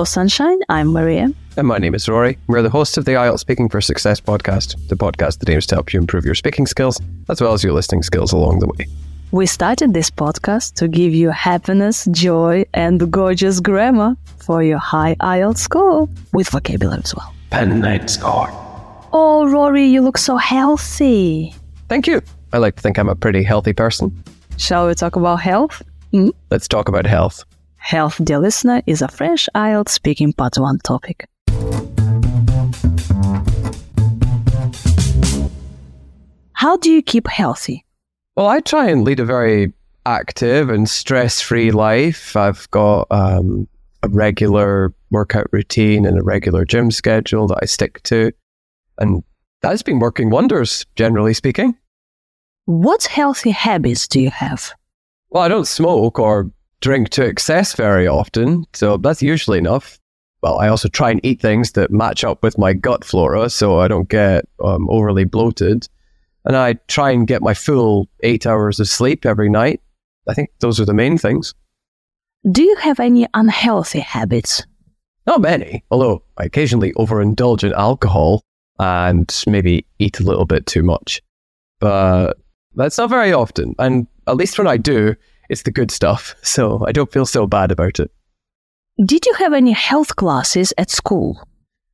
Hello, Sunshine. I'm Maria. And my name is Rory. We're the hosts of the IELTS Speaking for Success podcast, the podcast that aims to help you improve your speaking skills as well as your listening skills along the way. We started this podcast to give you happiness, joy, and gorgeous grammar for your high IELTS score with vocabulary as well. Band nine score. Oh, Rory, you look so healthy. Thank you. I like to think I'm a pretty healthy person. Shall we talk about health? Hmm? Let's talk about health. Health, dear listener, is a French IELTS speaking part one topic. How do you keep healthy? Well, I try and lead a very active and stress free life. I've got um, a regular workout routine and a regular gym schedule that I stick to. And that's been working wonders, generally speaking. What healthy habits do you have? Well, I don't smoke or drink to excess very often, so that's usually enough. Well, I also try and eat things that match up with my gut flora so I don't get um, overly bloated. And I try and get my full eight hours of sleep every night. I think those are the main things. Do you have any unhealthy habits? Not many, although I occasionally overindulge in alcohol and maybe eat a little bit too much. But that's not very often. And at least when I do, it's the good stuff. So I don't feel so bad about it. Did you have any health classes at school?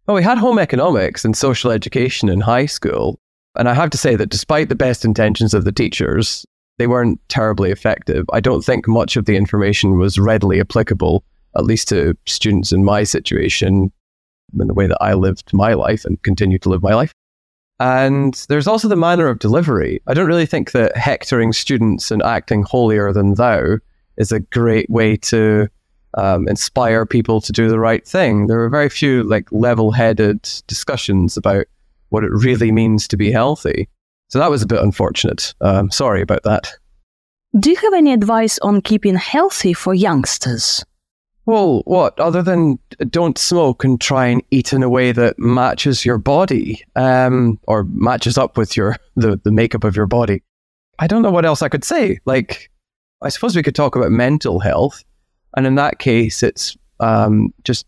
Well, we had home economics and social education in high school. And I have to say that despite the best intentions of the teachers, they weren't terribly effective. I don't think much of the information was readily applicable, at least to students in my situation, in the way that I lived my life and continue to live my life. And there's also the manner of delivery. I don't really think that hectoring students and acting holier than thou is a great way to um, inspire people to do the right thing. There are very few like level-headed discussions about what it really means to be healthy. So that was a bit unfortunate. Um, sorry about that. Do you have any advice on keeping healthy for youngsters? Well, what other than don't smoke and try and eat in a way that matches your body, um, or matches up with your the the makeup of your body? I don't know what else I could say. Like, I suppose we could talk about mental health, and in that case, it's um, just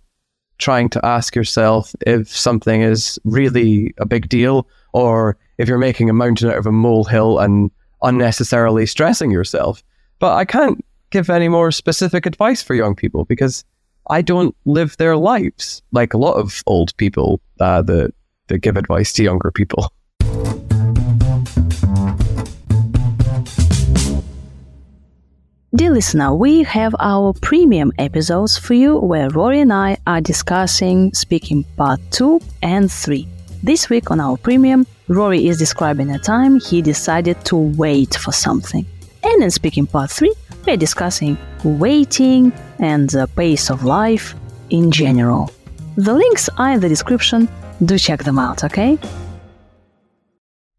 trying to ask yourself if something is really a big deal, or if you're making a mountain out of a molehill and unnecessarily stressing yourself. But I can't give any more specific advice for young people because I don't live their lives like a lot of old people uh, that, that give advice to younger people. Dear listener, we have our premium episodes for you where Rory and I are discussing speaking part 2 and 3. This week on our premium, Rory is describing a time he decided to wait for something. And in speaking part 3, we're discussing waiting and the pace of life in general. The links are in the description. Do check them out, okay?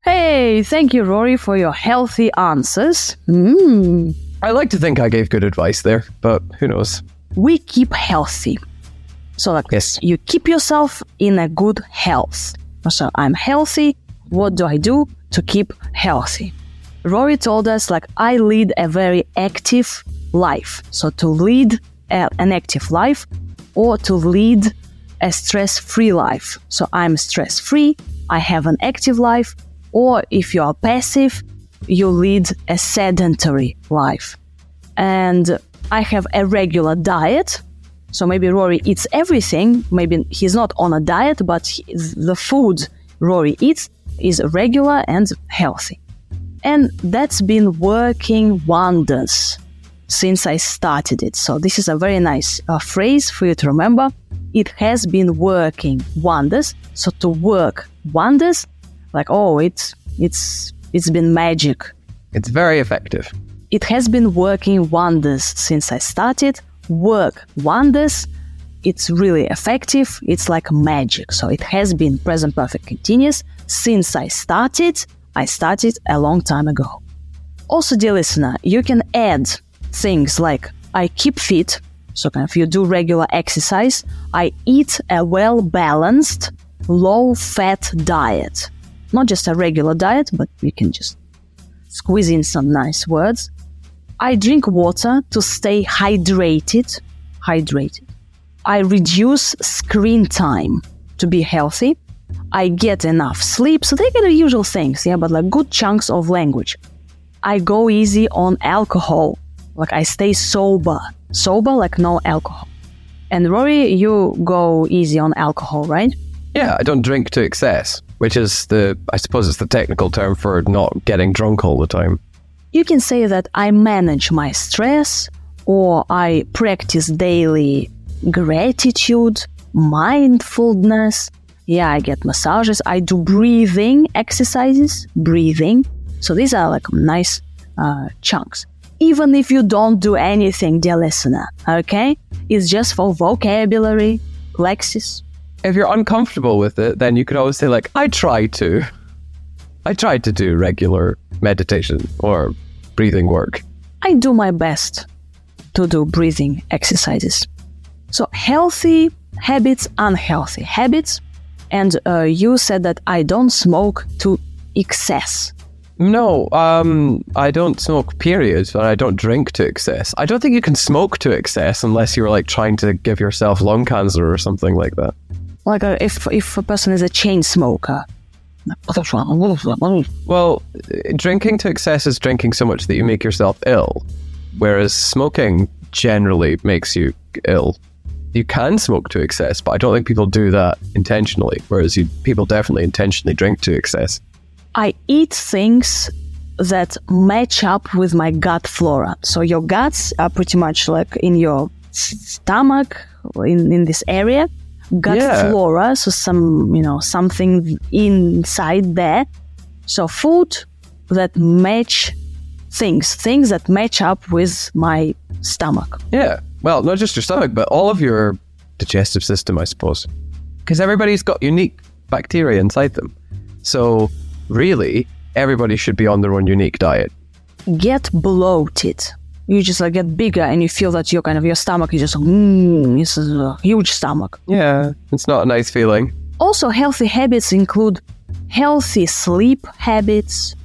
Hey, thank you, Rory, for your healthy answers. Mm. I like to think I gave good advice there, but who knows? We keep healthy. So, like, Yes. you keep yourself in a good health. So, I'm healthy. What do I do to keep healthy? Rory told us, like, I lead a very active life. So, to lead a, an active life or to lead a stress free life. So, I'm stress free, I have an active life, or if you are passive, you lead a sedentary life. And I have a regular diet. So maybe Rory eats everything. Maybe he's not on a diet, but he, the food Rory eats is regular and healthy. And that's been working wonders since I started it. So this is a very nice uh, phrase for you to remember. It has been working wonders. So to work wonders, like oh, it's it's it's been magic. It's very effective. it has been working wonders since I started. Work wonders. It's really effective. It's like magic. So it has been present perfect continuous since I started. I started a long time ago. Also, dear listener, you can add things like I keep fit. So kind of you do regular exercise. I eat a well balanced, low fat diet. Not just a regular diet, but you can just squeeze in some nice words. I drink water to stay hydrated. Hydrated. I reduce screen time to be healthy. I get enough sleep. So they get the usual things, yeah, but like good chunks of language. I go easy on alcohol. Like I stay sober. Sober, like no alcohol. And Rory, you go easy on alcohol, right? Yeah, I don't drink to excess, which is the, I suppose it's the technical term for not getting drunk all the time. You can say that I manage my stress or I practice daily gratitude, mindfulness. Yeah, I get massages. I do breathing exercises, breathing. So these are like nice uh, chunks. Even if you don't do anything, dear listener, okay? It's just for vocabulary, lexis. If you're uncomfortable with it, then you could always say, like, I try to. I tried to do regular meditation or breathing work. I do my best to do breathing exercises. So, healthy habits, unhealthy habits. And uh, you said that I don't smoke to excess. No, um, I don't smoke, period, and I don't drink to excess. I don't think you can smoke to excess unless you're like trying to give yourself lung cancer or something like that. Like uh, if, if a person is a chain smoker. Well, drinking to excess is drinking so much that you make yourself ill, whereas smoking generally makes you ill. You can smoke to excess, but I don't think people do that intentionally, whereas you, people definitely intentionally drink to excess. I eat things that match up with my gut flora. So your guts are pretty much like in your stomach, in, in this area. Gut Yeah. flora, so some, you know, something inside there. So food that match things, things that match up with my stomach. Yeah. Well, not just your stomach, but all of your digestive system, I suppose. Because everybody's got unique bacteria inside them. So, really, everybody should be on their own unique diet. Get bloated. You just like get bigger and you feel that your kind of your stomach is just mm, this is a huge stomach. Yeah. It's not a nice feeling. Also, healthy habits include healthy sleep habits,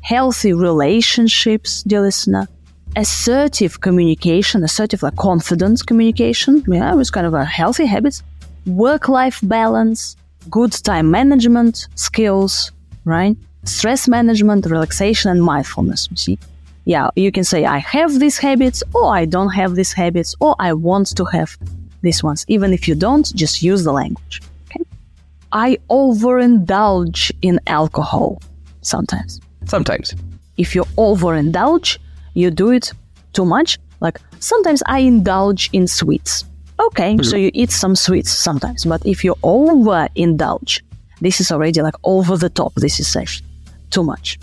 healthy relationships, dear listener, assertive communication, assertive like confident communication, yeah, it's kind of a healthy habits, work-life balance, good time management skills, right? Stress management, relaxation, and mindfulness. You see, yeah, you can say I have these habits, or I don't have these habits, or I want to have these ones. Even if you don't, just use the language. Okay. I overindulge in alcohol sometimes. Sometimes. If you overindulge, you do it too much. Like sometimes I indulge in sweets. Okay, so you eat some sweets sometimes, but if you overindulge, this is already like over the top. This is actually too much.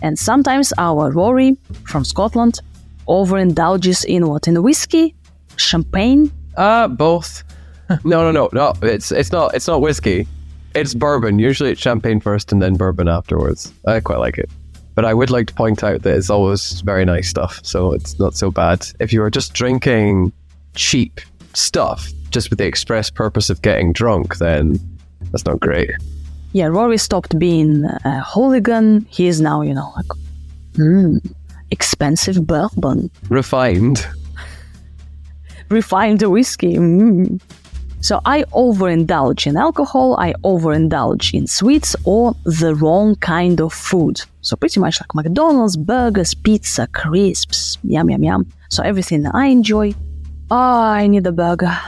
And sometimes our Rory from Scotland overindulges in what? In whiskey, champagne. Uh, both. no, no, no, no. It's it's not it's not whiskey. It's bourbon. Usually it's champagne first and then bourbon afterwards. I quite like it. But I would like to point out that it's always very nice stuff, so it's not so bad. If you are just drinking cheap stuff just with the express purpose of getting drunk, then that's not great. Yeah, Rory stopped being a hooligan. He is now, you know, like, mm, expensive bourbon. Refined. refined whiskey. Mm. So I overindulge in alcohol, I overindulge in sweets or the wrong kind of food. So pretty much like McDonald's, burgers, pizza, crisps, yum yum yum. So everything I enjoy. Oh, I need a burger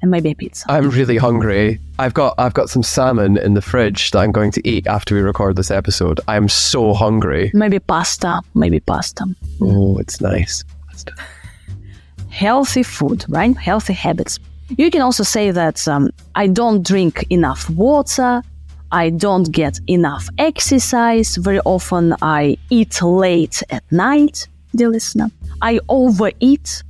and maybe a pizza. I'm really hungry. I've got I've got some salmon in the fridge that I'm going to eat after we record this episode. I'm so hungry. Maybe pasta, maybe pasta. Oh, it's nice. healthy food, right? Healthy habits. You can also say that um, I don't drink enough water. I don't get enough exercise. Very often I eat late at night. dear listener. I overeat.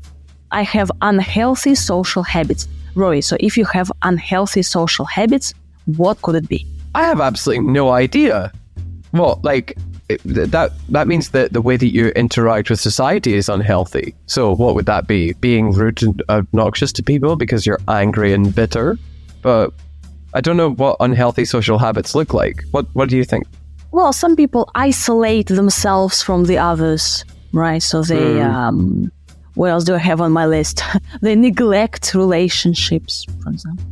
I have unhealthy social habits. Rory, so if you have unhealthy social habits, what could it be? I have absolutely no idea. Well, like it, that that means that the way that you interact with society is unhealthy. So what would that be? Being rude and obnoxious to people because you're angry and bitter? But I don't know what unhealthy social habits look like. What what do you think? Well, some people isolate themselves from the others, right? So they Hmm. um what else do I have on my list? they neglect relationships, for example.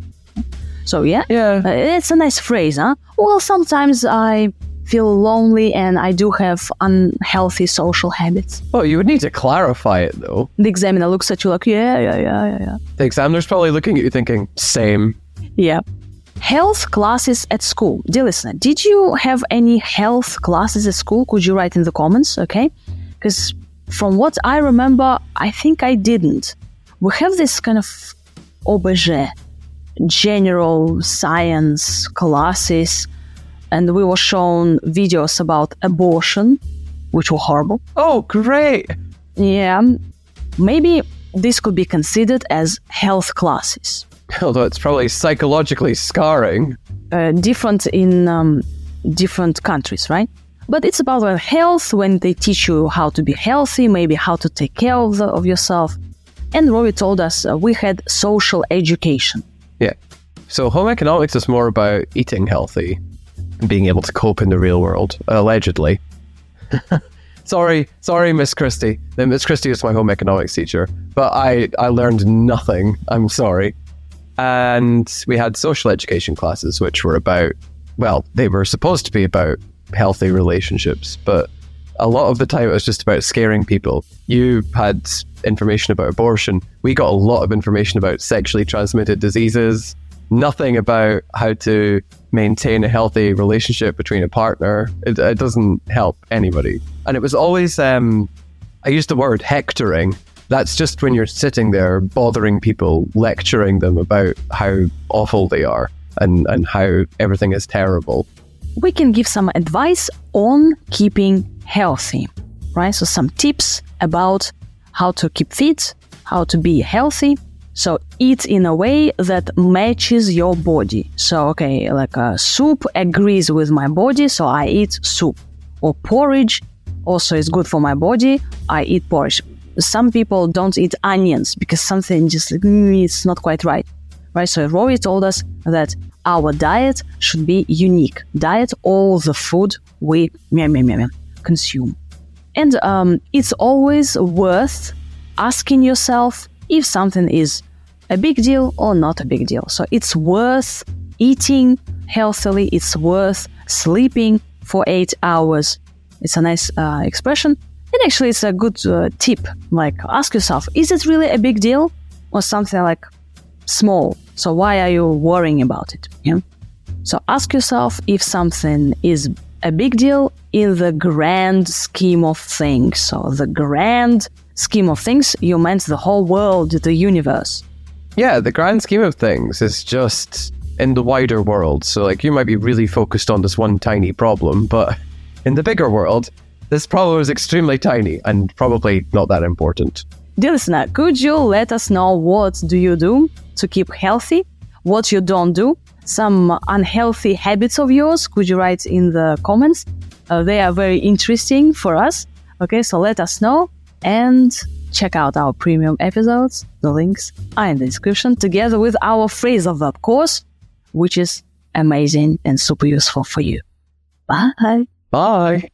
So yeah, Yeah. uh, it's a nice phrase, huh? Well, sometimes I feel lonely and I do have unhealthy social habits. Well, you would need to clarify it though. The examiner looks at you like, yeah, yeah, yeah, yeah, yeah. The examiner's probably looking at you thinking, same. Yeah. Health classes at school. Dear listener, did you have any health classes at school? Could you write in the comments, okay? Because from what I remember, I think I didn't. We have this kind of objet, general science classes, and we were shown videos about abortion, which were horrible. Oh, great. Yeah, maybe this could be considered as health classes. Although it's probably psychologically scarring. uh, different in um, different countries, right? But it's about uh, health when they teach you how to be healthy, maybe how to take care of, the, of yourself. And Rory told us uh, we had social education. Yeah. So home economics is more about eating healthy being able to cope in the real world, allegedly. sorry, sorry, Miss Christie. Miss Christie is my home economics teacher, but I I learned nothing. I'm sorry. And we had social education classes, which were about well, they were supposed to be about healthy relationships, but a lot of the time it was just about scaring people. You had information about abortion. We got a lot of information about sexually transmitted diseases. Nothing about how to maintain a healthy relationship between a partner. It, it doesn't help anybody. And it was always, um, I used the word hectoring. That's just when you're sitting there bothering people, lecturing them about how awful they are and, and how everything is terrible. We can give some advice on keeping healthy, right? So, some tips about how to keep fit, how to be healthy. So, eat in a way that matches your body. So, okay, like a soup agrees with my body, so I eat soup. Or porridge also is good for my body, I eat porridge. Some people don't eat onions because something just like, mm, it's not quite right right? So Rory told us that our diet should be unique. Diet all the food we consume. And um, it's always worth asking yourself if something is a big deal or not a big deal. So it's worth eating healthily, it's worth sleeping for eight hours. It's a nice uh, expression. And actually, it's a good uh, tip. Like, ask yourself, is it really a big deal? Or something like small. So why are you worrying about it? Yeah. So ask yourself if something is a big deal in the grand scheme of things. So the grand scheme of things, you meant the whole world, the universe. Yeah, the grand scheme of things is just in the wider world. So, like, you might be really focused on this one tiny problem, but in the bigger world, this problem is extremely tiny and probably not that important. Dear listener, could you let us know what do you do to keep healthy? What you don't do? Some unhealthy habits of yours? Could you write in the comments? Uh, they are very interesting for us. Okay, so let us know and check out our premium episodes. The links are in the description together with our phrasal verb course, which is amazing and super useful for you. Bye. Bye.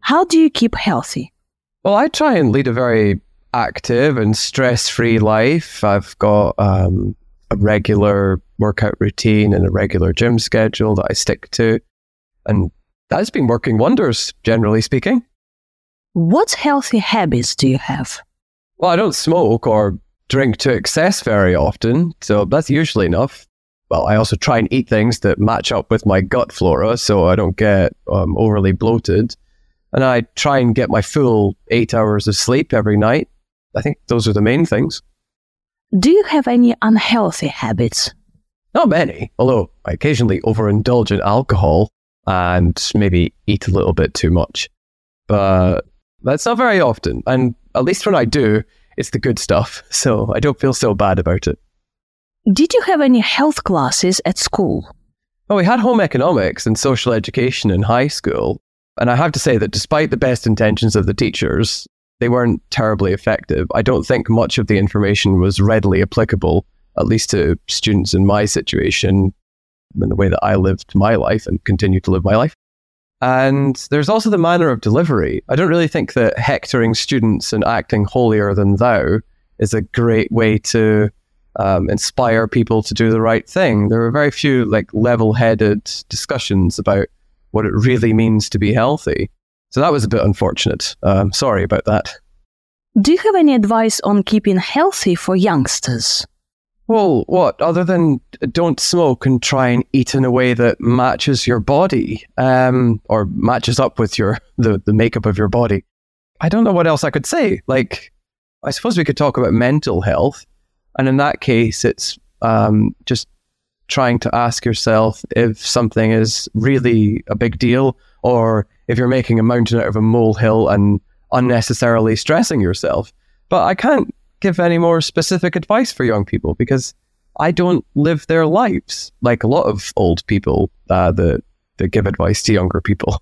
How do you keep healthy? Well, I try and lead a very active and stress free life. I've got um, a regular workout routine and a regular gym schedule that I stick to. And that's been working wonders, generally speaking. What healthy habits do you have? Well, I don't smoke or drink to excess very often, so that's usually enough. Well, I also try and eat things that match up with my gut flora so I don't get um, overly bloated. And I try and get my full eight hours of sleep every night. I think those are the main things. Do you have any unhealthy habits? Not many, although I occasionally overindulge in alcohol. And maybe eat a little bit too much. But that's not very often. And at least when I do, it's the good stuff. So I don't feel so bad about it. Did you have any health classes at school? Well, we had home economics and social education in high school. And I have to say that despite the best intentions of the teachers, they weren't terribly effective. I don't think much of the information was readily applicable, at least to students in my situation, in the way that I lived my life and continue to live my life. And there's also the manner of delivery. I don't really think that hectoring students and acting holier than thou is a great way to um, inspire people to do the right thing. There are very few like level-headed discussions about what it really means to be healthy. So that was a bit unfortunate. Um, sorry about that. Do you have any advice on keeping healthy for youngsters? Well, what other than don't smoke and try and eat in a way that matches your body, um, or matches up with your the the makeup of your body? I don't know what else I could say. Like, I suppose we could talk about mental health, and in that case, it's um, just trying to ask yourself if something is really a big deal, or if you're making a mountain out of a molehill and unnecessarily stressing yourself. But I can't give any more specific advice for young people because I don't live their lives like a lot of old people uh, that, that give advice to younger people.